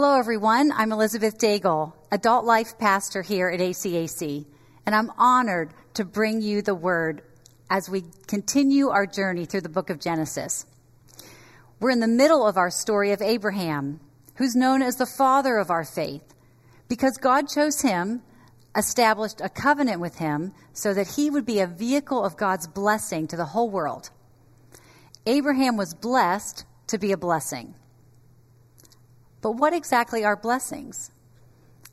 Hello, everyone. I'm Elizabeth Daigle, adult life pastor here at ACAC, and I'm honored to bring you the word as we continue our journey through the book of Genesis. We're in the middle of our story of Abraham, who's known as the father of our faith, because God chose him, established a covenant with him, so that he would be a vehicle of God's blessing to the whole world. Abraham was blessed to be a blessing. But what exactly are blessings?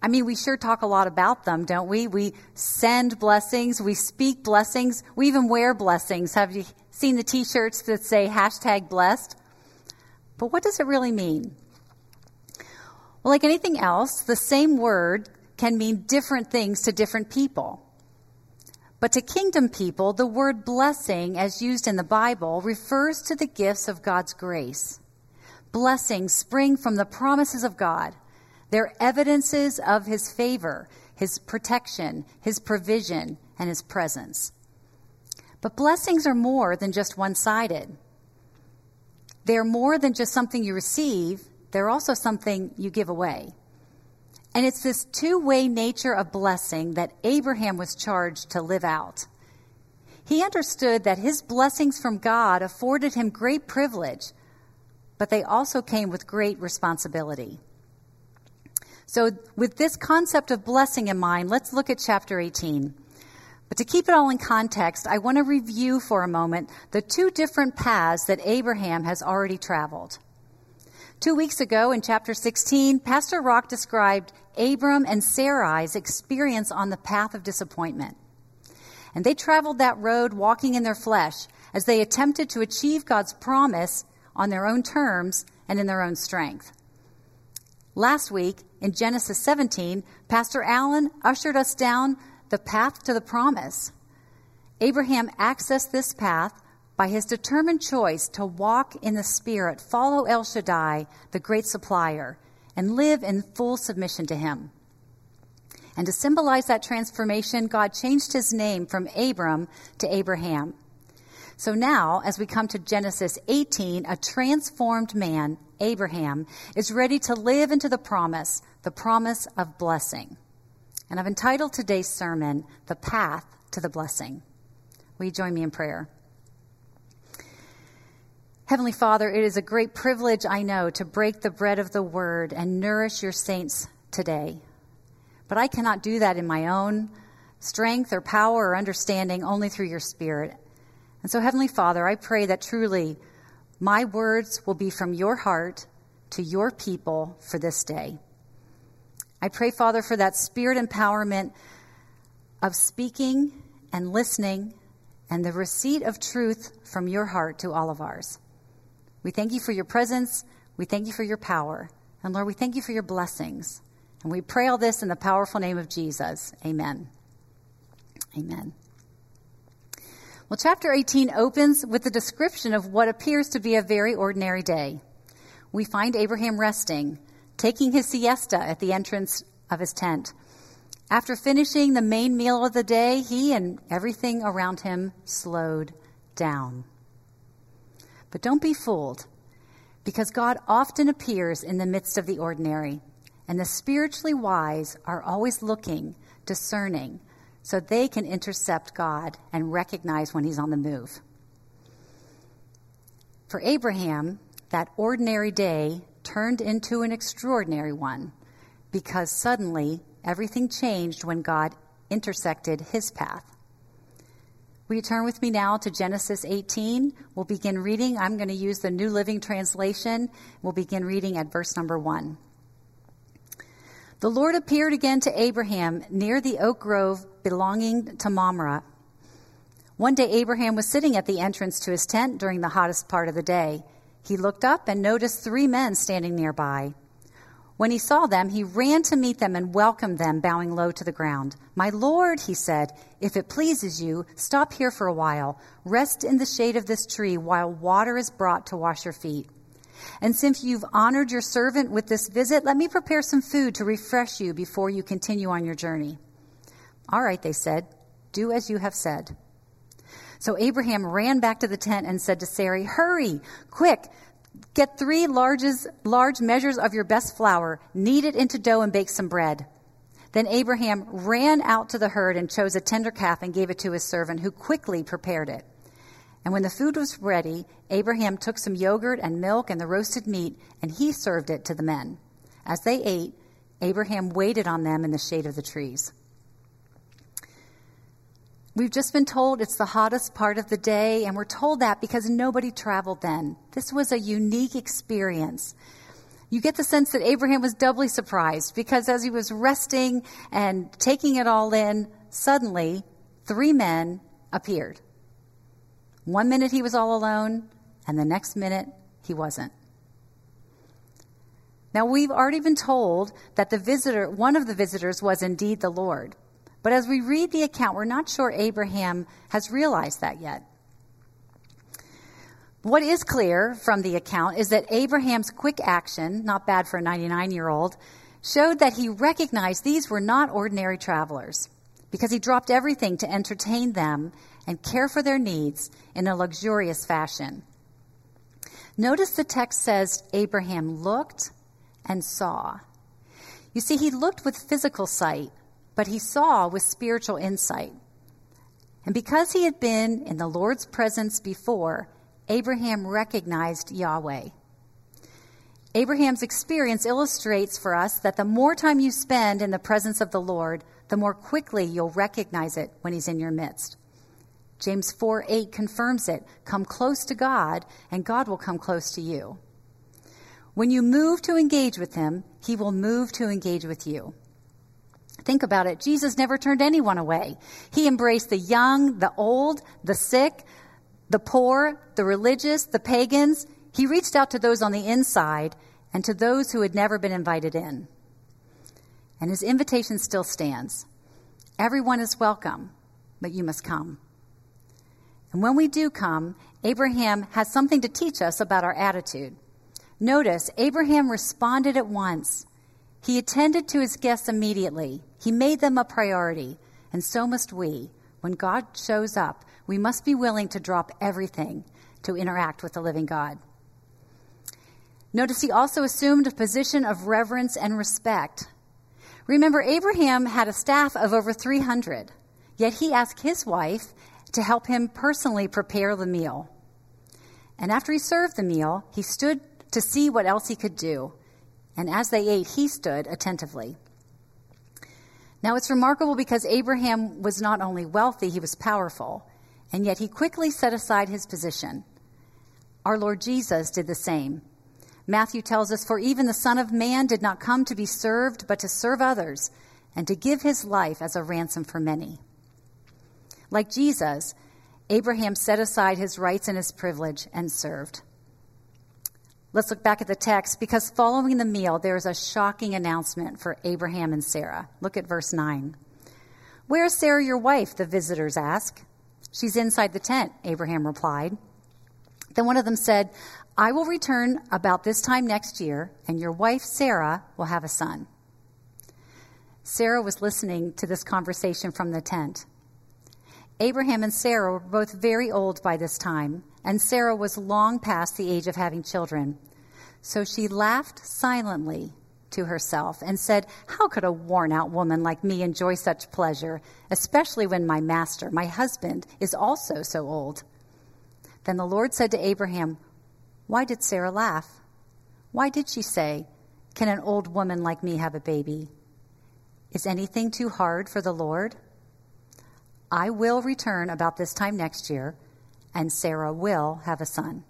I mean, we sure talk a lot about them, don't we? We send blessings, we speak blessings, we even wear blessings. Have you seen the t shirts that say hashtag blessed? But what does it really mean? Well, like anything else, the same word can mean different things to different people. But to kingdom people, the word blessing, as used in the Bible, refers to the gifts of God's grace blessings spring from the promises of God. They're evidences of his favor, his protection, his provision, and his presence. But blessings are more than just one sided. They're more than just something you receive, they're also something you give away. And it's this two way nature of blessing that Abraham was charged to live out. He understood that his blessings from God afforded him great privilege but they also came with great responsibility. So, with this concept of blessing in mind, let's look at chapter 18. But to keep it all in context, I want to review for a moment the two different paths that Abraham has already traveled. Two weeks ago in chapter 16, Pastor Rock described Abram and Sarai's experience on the path of disappointment. And they traveled that road walking in their flesh as they attempted to achieve God's promise on their own terms and in their own strength. Last week, in Genesis 17, Pastor Allen ushered us down the path to the promise. Abraham accessed this path by his determined choice to walk in the Spirit, follow El Shaddai, the great supplier, and live in full submission to him. And to symbolize that transformation, God changed his name from Abram to Abraham. So now, as we come to Genesis 18, a transformed man, Abraham, is ready to live into the promise, the promise of blessing. And I've entitled today's sermon, The Path to the Blessing. Will you join me in prayer? Heavenly Father, it is a great privilege, I know, to break the bread of the word and nourish your saints today. But I cannot do that in my own strength or power or understanding, only through your Spirit. And so, Heavenly Father, I pray that truly my words will be from your heart to your people for this day. I pray, Father, for that spirit empowerment of speaking and listening and the receipt of truth from your heart to all of ours. We thank you for your presence. We thank you for your power. And Lord, we thank you for your blessings. And we pray all this in the powerful name of Jesus. Amen. Amen. Well, chapter 18 opens with a description of what appears to be a very ordinary day. We find Abraham resting, taking his siesta at the entrance of his tent. After finishing the main meal of the day, he and everything around him slowed down. But don't be fooled, because God often appears in the midst of the ordinary, and the spiritually wise are always looking, discerning, so they can intercept God and recognize when he's on the move. For Abraham, that ordinary day turned into an extraordinary one because suddenly everything changed when God intersected his path. Will you turn with me now to Genesis 18? We'll begin reading. I'm going to use the New Living Translation. We'll begin reading at verse number 1. The Lord appeared again to Abraham near the oak grove belonging to Mamre. One day, Abraham was sitting at the entrance to his tent during the hottest part of the day. He looked up and noticed three men standing nearby. When he saw them, he ran to meet them and welcomed them, bowing low to the ground. My Lord, he said, if it pleases you, stop here for a while. Rest in the shade of this tree while water is brought to wash your feet. And since you've honored your servant with this visit, let me prepare some food to refresh you before you continue on your journey. All right, they said, do as you have said. So Abraham ran back to the tent and said to Sarai, Hurry, quick, Get three larges, large measures of your best flour, knead it into dough, and bake some bread. Then Abraham ran out to the herd and chose a tender calf and gave it to his servant, who quickly prepared it. And when the food was ready, Abraham took some yogurt and milk and the roasted meat, and he served it to the men. As they ate, Abraham waited on them in the shade of the trees. We've just been told it's the hottest part of the day, and we're told that because nobody traveled then. This was a unique experience. You get the sense that Abraham was doubly surprised because as he was resting and taking it all in, suddenly three men appeared. One minute he was all alone, and the next minute he wasn't. Now, we've already been told that the visitor, one of the visitors was indeed the Lord. But as we read the account, we're not sure Abraham has realized that yet. What is clear from the account is that Abraham's quick action, not bad for a 99 year old, showed that he recognized these were not ordinary travelers because he dropped everything to entertain them and care for their needs in a luxurious fashion. Notice the text says Abraham looked and saw. You see, he looked with physical sight, but he saw with spiritual insight. And because he had been in the Lord's presence before, Abraham recognized Yahweh. Abraham's experience illustrates for us that the more time you spend in the presence of the Lord, the more quickly you'll recognize it when he's in your midst. James 4 8 confirms it. Come close to God, and God will come close to you. When you move to engage with him, he will move to engage with you. Think about it. Jesus never turned anyone away. He embraced the young, the old, the sick, the poor, the religious, the pagans. He reached out to those on the inside and to those who had never been invited in. And his invitation still stands. Everyone is welcome, but you must come. And when we do come, Abraham has something to teach us about our attitude. Notice, Abraham responded at once. He attended to his guests immediately. He made them a priority. And so must we. When God shows up, we must be willing to drop everything to interact with the living God. Notice he also assumed a position of reverence and respect. Remember, Abraham had a staff of over 300, yet he asked his wife to help him personally prepare the meal. And after he served the meal, he stood to see what else he could do. And as they ate, he stood attentively. Now it's remarkable because Abraham was not only wealthy, he was powerful, and yet he quickly set aside his position. Our Lord Jesus did the same. Matthew tells us, For even the Son of Man did not come to be served, but to serve others, and to give his life as a ransom for many. Like Jesus, Abraham set aside his rights and his privilege and served. Let's look back at the text because following the meal, there is a shocking announcement for Abraham and Sarah. Look at verse 9. Where is Sarah, your wife? The visitors ask. She's inside the tent, Abraham replied. Then one of them said, I will return about this time next year, and your wife, Sarah, will have a son. Sarah was listening to this conversation from the tent. Abraham and Sarah were both very old by this time, and Sarah was long past the age of having children. So she laughed silently to herself and said, How could a worn out woman like me enjoy such pleasure, especially when my master, my husband, is also so old? Then the Lord said to Abraham, Why did Sarah laugh? Why did she say, Can an old woman like me have a baby? Is anything too hard for the Lord? I will return about this time next year, and Sarah will have a son.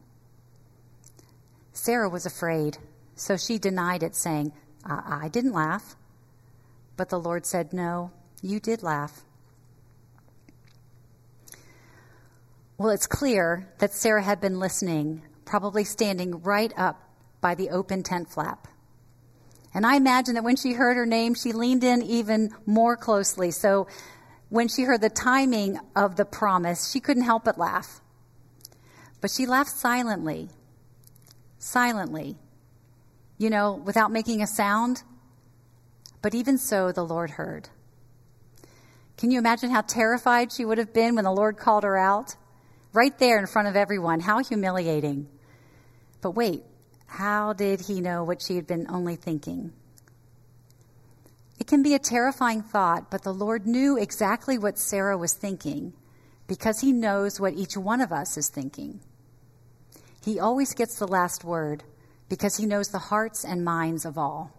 Sarah was afraid, so she denied it, saying, I, I didn't laugh. But the Lord said, No, you did laugh. Well, it's clear that Sarah had been listening, probably standing right up by the open tent flap. And I imagine that when she heard her name, she leaned in even more closely. So when she heard the timing of the promise, she couldn't help but laugh. But she laughed silently, silently, you know, without making a sound. But even so, the Lord heard. Can you imagine how terrified she would have been when the Lord called her out? Right there in front of everyone. How humiliating. But wait, How did he know what she had been only thinking? It can be a terrifying thought, but the Lord knew exactly what Sarah was thinking because he knows what each one of us is thinking. He always gets the last word because he knows the hearts and minds of all.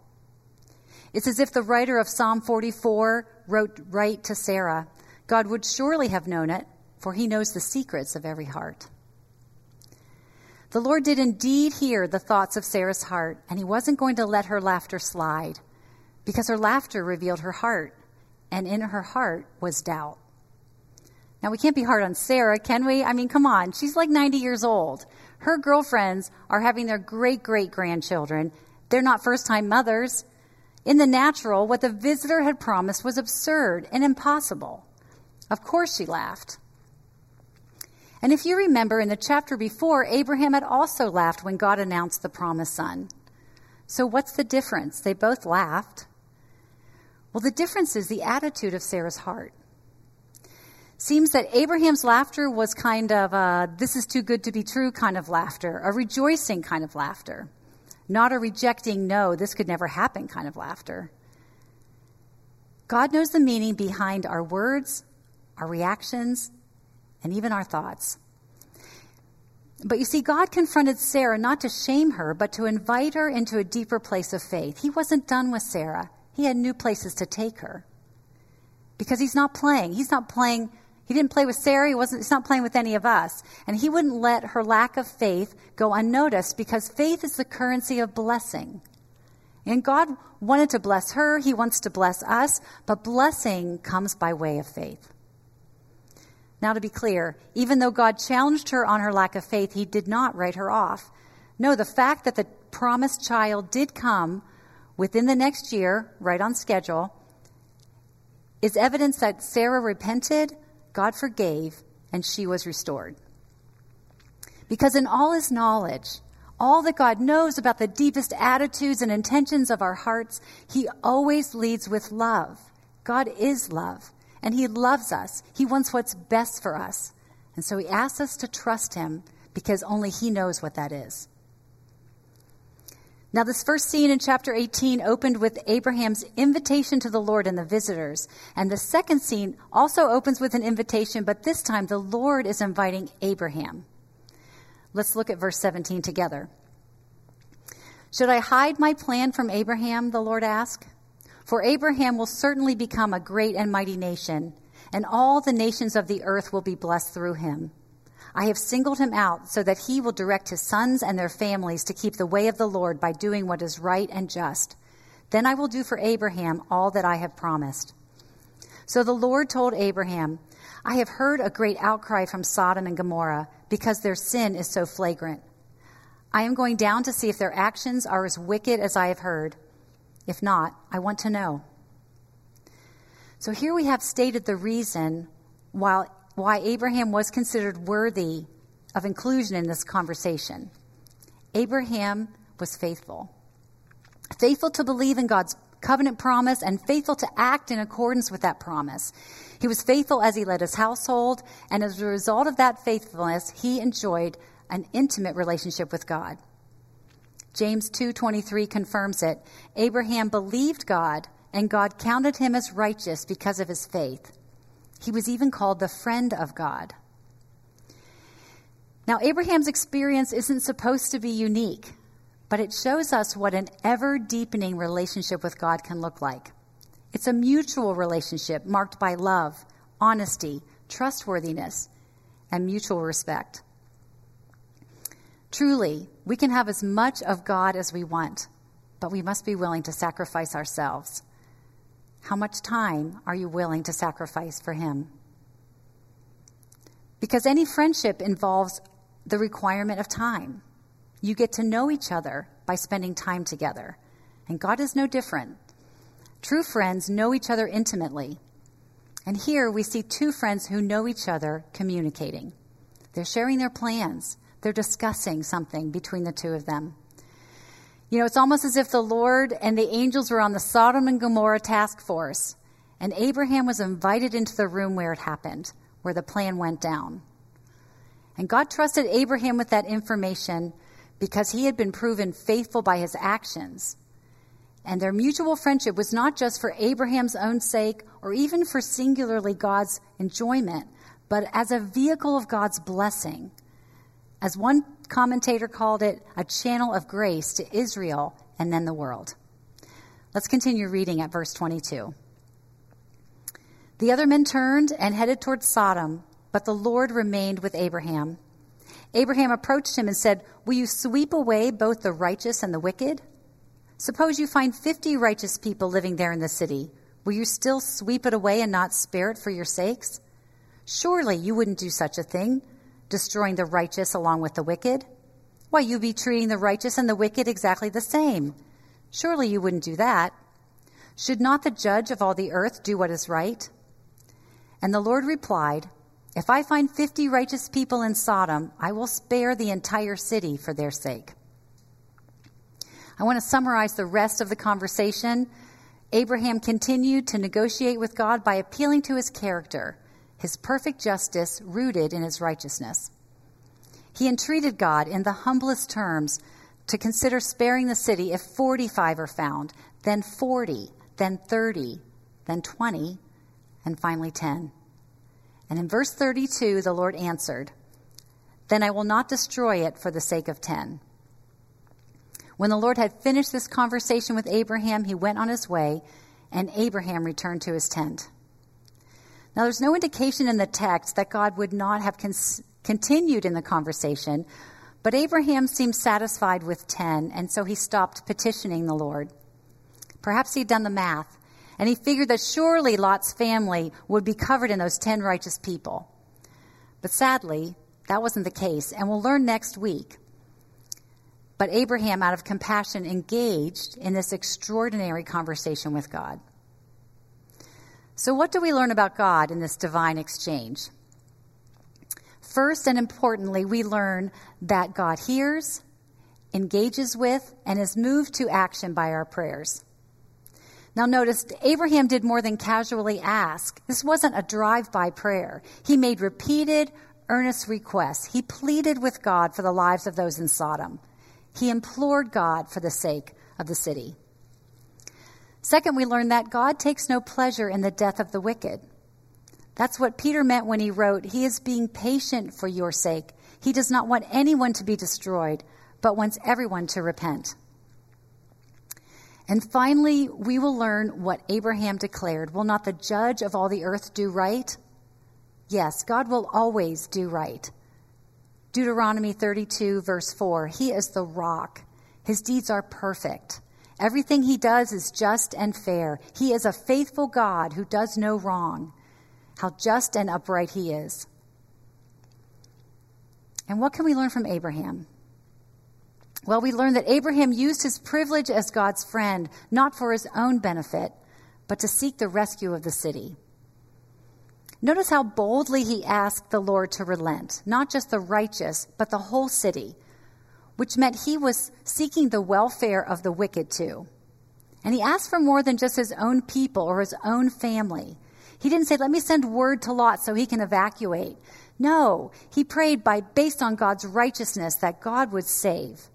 It's as if the writer of Psalm 44 wrote right to Sarah God would surely have known it, for he knows the secrets of every heart. The Lord did indeed hear the thoughts of Sarah's heart, and he wasn't going to let her laughter slide because her laughter revealed her heart, and in her heart was doubt. Now, we can't be hard on Sarah, can we? I mean, come on. She's like 90 years old. Her girlfriends are having their great great grandchildren. They're not first time mothers. In the natural, what the visitor had promised was absurd and impossible. Of course, she laughed. And if you remember in the chapter before, Abraham had also laughed when God announced the promised son. So, what's the difference? They both laughed. Well, the difference is the attitude of Sarah's heart. Seems that Abraham's laughter was kind of a this is too good to be true kind of laughter, a rejoicing kind of laughter, not a rejecting, no, this could never happen kind of laughter. God knows the meaning behind our words, our reactions, and even our thoughts. But you see, God confronted Sarah not to shame her, but to invite her into a deeper place of faith. He wasn't done with Sarah, He had new places to take her. Because He's not playing. He's not playing. He didn't play with Sarah. He wasn't, he's not playing with any of us. And he wouldn't let her lack of faith go unnoticed because faith is the currency of blessing. And God wanted to bless her. He wants to bless us. But blessing comes by way of faith. Now, to be clear, even though God challenged her on her lack of faith, he did not write her off. No, the fact that the promised child did come within the next year, right on schedule, is evidence that Sarah repented, God forgave, and she was restored. Because in all his knowledge, all that God knows about the deepest attitudes and intentions of our hearts, he always leads with love. God is love and He loves us. He wants what's best for us. And so He asks us to trust Him because only He knows what that is. Now, this first scene in chapter 18 opened with Abraham's invitation to the Lord and the visitors. And the second scene also opens with an invitation, but this time the Lord is inviting Abraham. Let's look at verse 17 together. Should I hide my plan from Abraham? The Lord asked. For Abraham will certainly become a great and mighty nation, and all the nations of the earth will be blessed through him. I have singled him out so that he will direct his sons and their families to keep the way of the Lord by doing what is right and just. Then I will do for Abraham all that I have promised. So the Lord told Abraham, I have heard a great outcry from Sodom and Gomorrah because their sin is so flagrant. I am going down to see if their actions are as wicked as I have heard. If not, I want to know. So here we have stated the reason why, why Abraham was considered worthy of inclusion in this conversation. Abraham was faithful. Faithful to believe in God's covenant promise and faithful to act in accordance with that promise. He was faithful as he led his household, and as a result of that faithfulness, he enjoyed an intimate relationship with God. James 2:23 confirms it. Abraham believed God, and God counted him as righteous because of his faith. He was even called the friend of God. Now, Abraham's experience isn't supposed to be unique, but it shows us what an ever deepening relationship with God can look like. It's a mutual relationship marked by love, honesty, trustworthiness, and mutual respect. Truly, we can have as much of God as we want, but we must be willing to sacrifice ourselves. How much time are you willing to sacrifice for Him? Because any friendship involves the requirement of time. You get to know each other by spending time together. And God is no different. True friends know each other intimately. And here we see two friends who know each other communicating. They're sharing their plans. They're discussing something between the two of them. You know, it's almost as if the Lord and the angels were on the Sodom and Gomorrah task force, and Abraham was invited into the room where it happened, where the plan went down. And God trusted Abraham with that information because he had been proven faithful by his actions. And their mutual friendship was not just for Abraham's own sake or even for singularly God's enjoyment, but as a vehicle of God's blessing. As one commentator called it, a channel of grace to Israel and then the world. Let's continue reading at verse 22. The other men turned and headed toward Sodom, but the Lord remained with Abraham. Abraham approached him and said, Will you sweep away both the righteous and the wicked? Suppose you find 50 righteous people living there in the city. Will you still sweep it away and not spare it for your sakes? Surely you wouldn't do such a thing, destroying the righteous along with the wicked. Why, you'd be treating the righteous and the wicked exactly the same. Surely you wouldn't do that. Should not the judge of all the earth do what is right? And the Lord replied, If I find fifty righteous people in Sodom, I will spare the entire city for their sake. I want to summarize the rest of the conversation. Abraham continued to negotiate with God by appealing to his character, his perfect justice rooted in his righteousness. He entreated God in the humblest terms to consider sparing the city if 45 are found, then 40, then 30, then 20, and finally 10. And in verse 32, the Lord answered, Then I will not destroy it for the sake of 10. When the Lord had finished this conversation with Abraham, he went on his way, and Abraham returned to his tent. Now, there's no indication in the text that God would not have cons- continued in the conversation, but Abraham seemed satisfied with 10, and so he stopped petitioning the Lord. Perhaps he'd done the math, and he figured that surely Lot's family would be covered in those 10 righteous people. But sadly, that wasn't the case, and we'll learn next week. But Abraham, out of compassion, engaged in this extraordinary conversation with God. So, what do we learn about God in this divine exchange? First and importantly, we learn that God hears, engages with, and is moved to action by our prayers. Now, notice Abraham did more than casually ask. This wasn't a drive by prayer. He made repeated, earnest requests. He pleaded with God for the lives of those in Sodom. He implored God for the sake of the city. Second, we learn that God takes no pleasure in the death of the wicked. That's what Peter meant when he wrote, He is being patient for your sake. He does not want anyone to be destroyed, but wants everyone to repent. And finally, we will learn what Abraham declared Will not the judge of all the earth do right? Yes, God will always do right. Deuteronomy 32, verse 4 He is the rock, His deeds are perfect. Everything He does is just and fair. He is a faithful God who does no wrong. How just and upright He is. And what can we learn from Abraham? Well, we learn that Abraham used his privilege as God's friend, not for his own benefit, but to seek the rescue of the city. Notice how boldly he asked the Lord to relent, not just the righteous, but the whole city, which meant he was seeking the welfare of the wicked too. And he asked for more than just his own people or his own family. He didn't say, let me send word to Lot so he can evacuate. No, he prayed by, based on God's righteousness that God would save.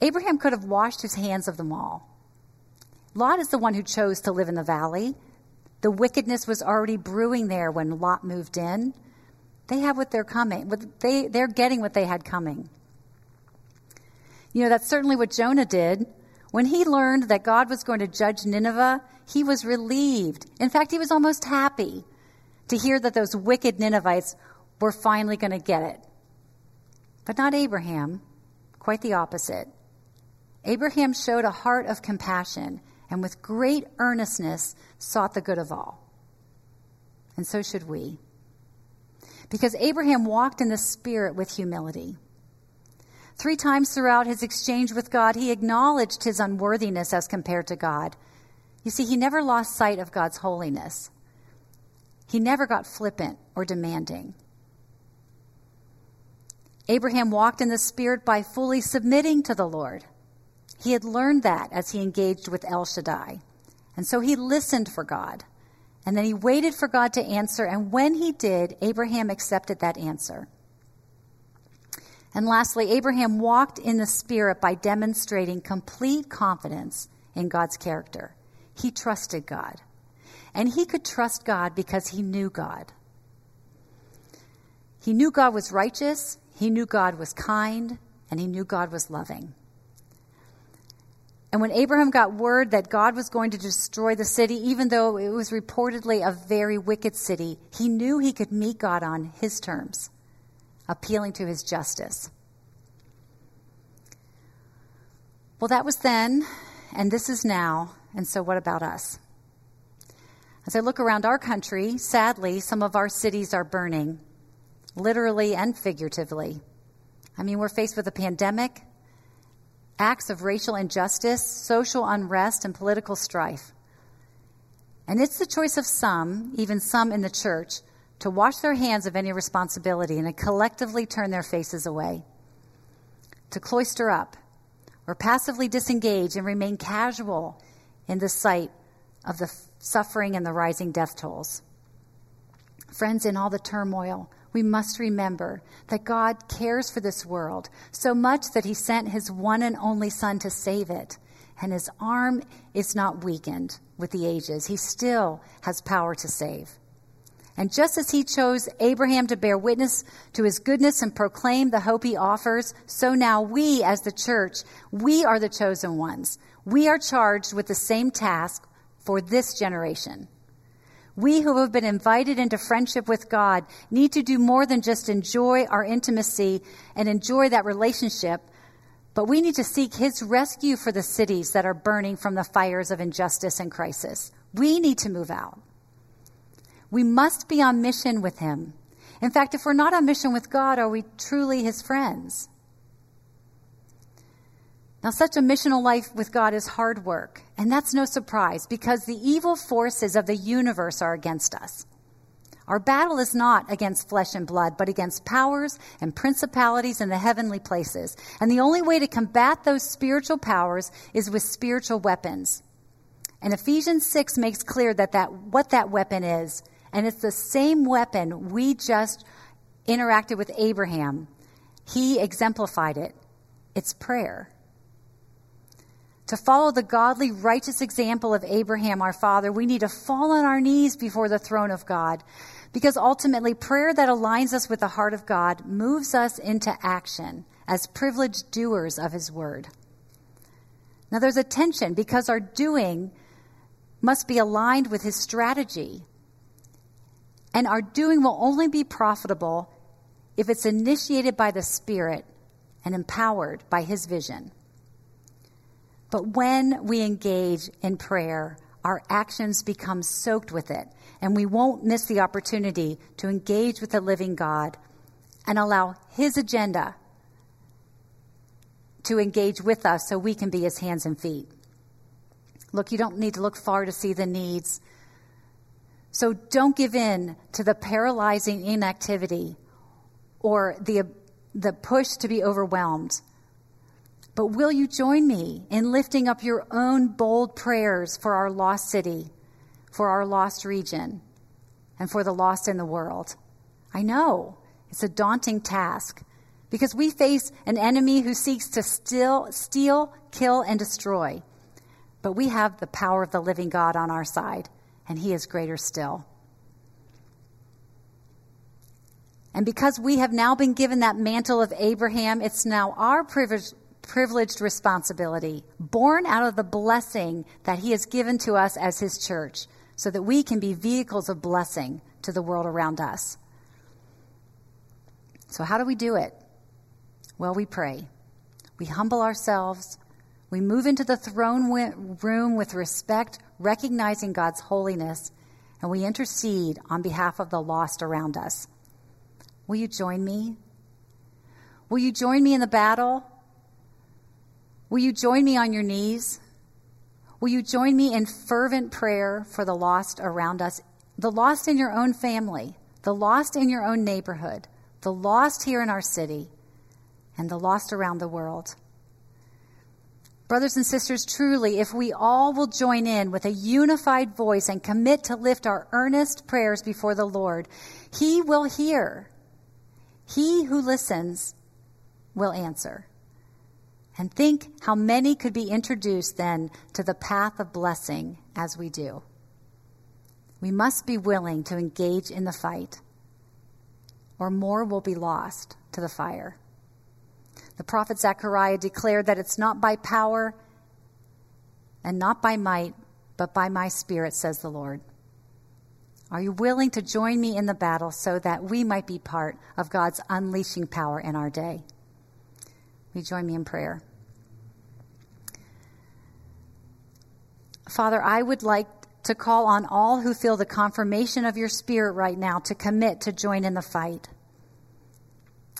Abraham could have washed his hands of them all. Lot is the one who chose to live in the valley. The wickedness was already brewing there when Lot moved in. They have what they're coming. They, they're getting what they had coming. You know, that's certainly what Jonah did. When he learned that God was going to judge Nineveh, he was relieved. In fact, he was almost happy to hear that those wicked Ninevites were finally going to get it. But not Abraham. Quite the opposite. Abraham showed a heart of compassion and with great earnestness sought the good of all. And so should we. Because Abraham walked in the Spirit with humility. Three times throughout his exchange with God, he acknowledged his unworthiness as compared to God. You see, he never lost sight of God's holiness. He never got flippant or demanding. Abraham walked in the Spirit by fully submitting to the Lord. He had learned that as he engaged with El Shaddai. And so he listened for God. And then he waited for God to answer. And when he did, Abraham accepted that answer. And lastly, Abraham walked in the Spirit by demonstrating complete confidence in God's character. He trusted God. And he could trust God because he knew God. He knew God was righteous, he knew God was kind, and he knew God was loving. And when Abraham got word that God was going to destroy the city, even though it was reportedly a very wicked city, he knew he could meet God on his terms, appealing to his justice. Well, that was then, and this is now, and so what about us? As I look around our country, sadly, some of our cities are burning literally and figuratively. I mean, we're faced with a pandemic, acts of racial injustice, social unrest, and political strife. And it's the choice of some, even some in the church, to wash their hands of any responsibility and to collectively turn their faces away, to cloister up, or passively disengage and remain casual in the sight of the suffering and the rising death tolls. Friends, in all the turmoil, we must remember that God cares for this world so much that he sent his one and only Son to save it. And his arm is not weakened with the ages. He still has power to save. And just as he chose Abraham to bear witness to his goodness and proclaim the hope he offers, so now we as the church, we are the chosen ones. We are charged with the same task for this generation. We who have been invited into friendship with God need to do more than just enjoy our intimacy and enjoy that relationship, but we need to seek His rescue for the cities that are burning from the fires of injustice and crisis. We need to move out. We must be on mission with Him. In fact, if we're not on mission with God, are we truly His friends? Now, such a missional life with God is hard work, and that's no surprise because the evil forces of the universe are against us. Our battle is not against flesh and blood, but against powers and principalities in the heavenly places. And the only way to combat those spiritual powers is with spiritual weapons. And Ephesians 6 makes clear that, that what that weapon is. And it's the same weapon we just interacted with Abraham. He exemplified it. It's prayer to follow the godly, righteous example of Abraham, our father, we need to fall on our knees before the throne of God. Because ultimately, prayer that aligns us with the heart of God moves us into action as privileged doers of his word. Now, there's a tension because our doing must be aligned with his strategy. And our doing will only be profitable if it's initiated by the Spirit and empowered by his vision. But when we engage in prayer, our actions become soaked with it, and we won't miss the opportunity to engage with the living God and allow His agenda to engage with us so we can be His hands and feet. Look, you don't need to look far to see the needs. So don't give in to the paralyzing inactivity or the, the push to be overwhelmed. But will you join me in lifting up your own bold prayers for our lost city, for our lost region, and for the lost in the world? I know it's a daunting task because we face an enemy who seeks to still, steal, kill, and destroy. But we have the power of the living God on our side, and He is greater still. And because we have now been given that mantle of Abraham, it's now our privilege, privileged responsibility, born out of the blessing that He has given to us as His church, so that we can be vehicles of blessing to the world around us. So, how do we do it? Well, we pray. We humble ourselves. We move into the throne room with respect, recognizing God's holiness, and we intercede on behalf of the lost around us. Will you join me? Will you join me in the battle? Will you join me on your knees? Will you join me in fervent prayer for the lost around us, the lost in your own family, the lost in your own neighborhood, the lost here in our city, and the lost around the world? Brothers and sisters, truly, if we all will join in with a unified voice and commit to lift our earnest prayers before the Lord, He will hear. He who listens will answer. And think how many could be introduced then to the path of blessing as we do. We must be willing to engage in the fight, or more will be lost to the fire. The prophet Zechariah declared that it's not by power and not by might, but by my spirit, says the Lord. Are you willing to join me in the battle so that we might be part of God's unleashing power in our day? Will you join me in prayer? Father, I would like to call on all who feel the confirmation of your spirit right now to commit to join in the fight.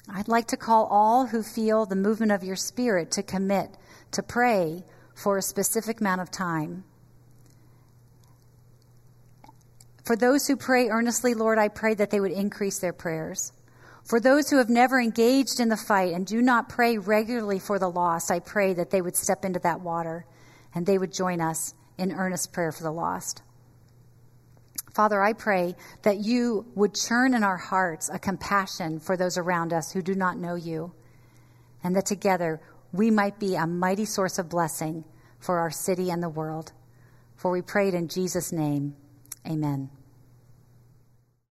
I'd like to call all who feel the movement of your spirit to commit to pray for a specific amount of time. For those who pray earnestly, Lord, I pray that they would increase their prayers. For those who have never engaged in the fight and do not pray regularly for the lost, I pray that they would step into that water and they would join us in earnest prayer for the lost. Father, I pray that you would churn in our hearts a compassion for those around us who do not know you, and that together we might be a mighty source of blessing for our city and the world. For we prayed in Jesus' name. Amen.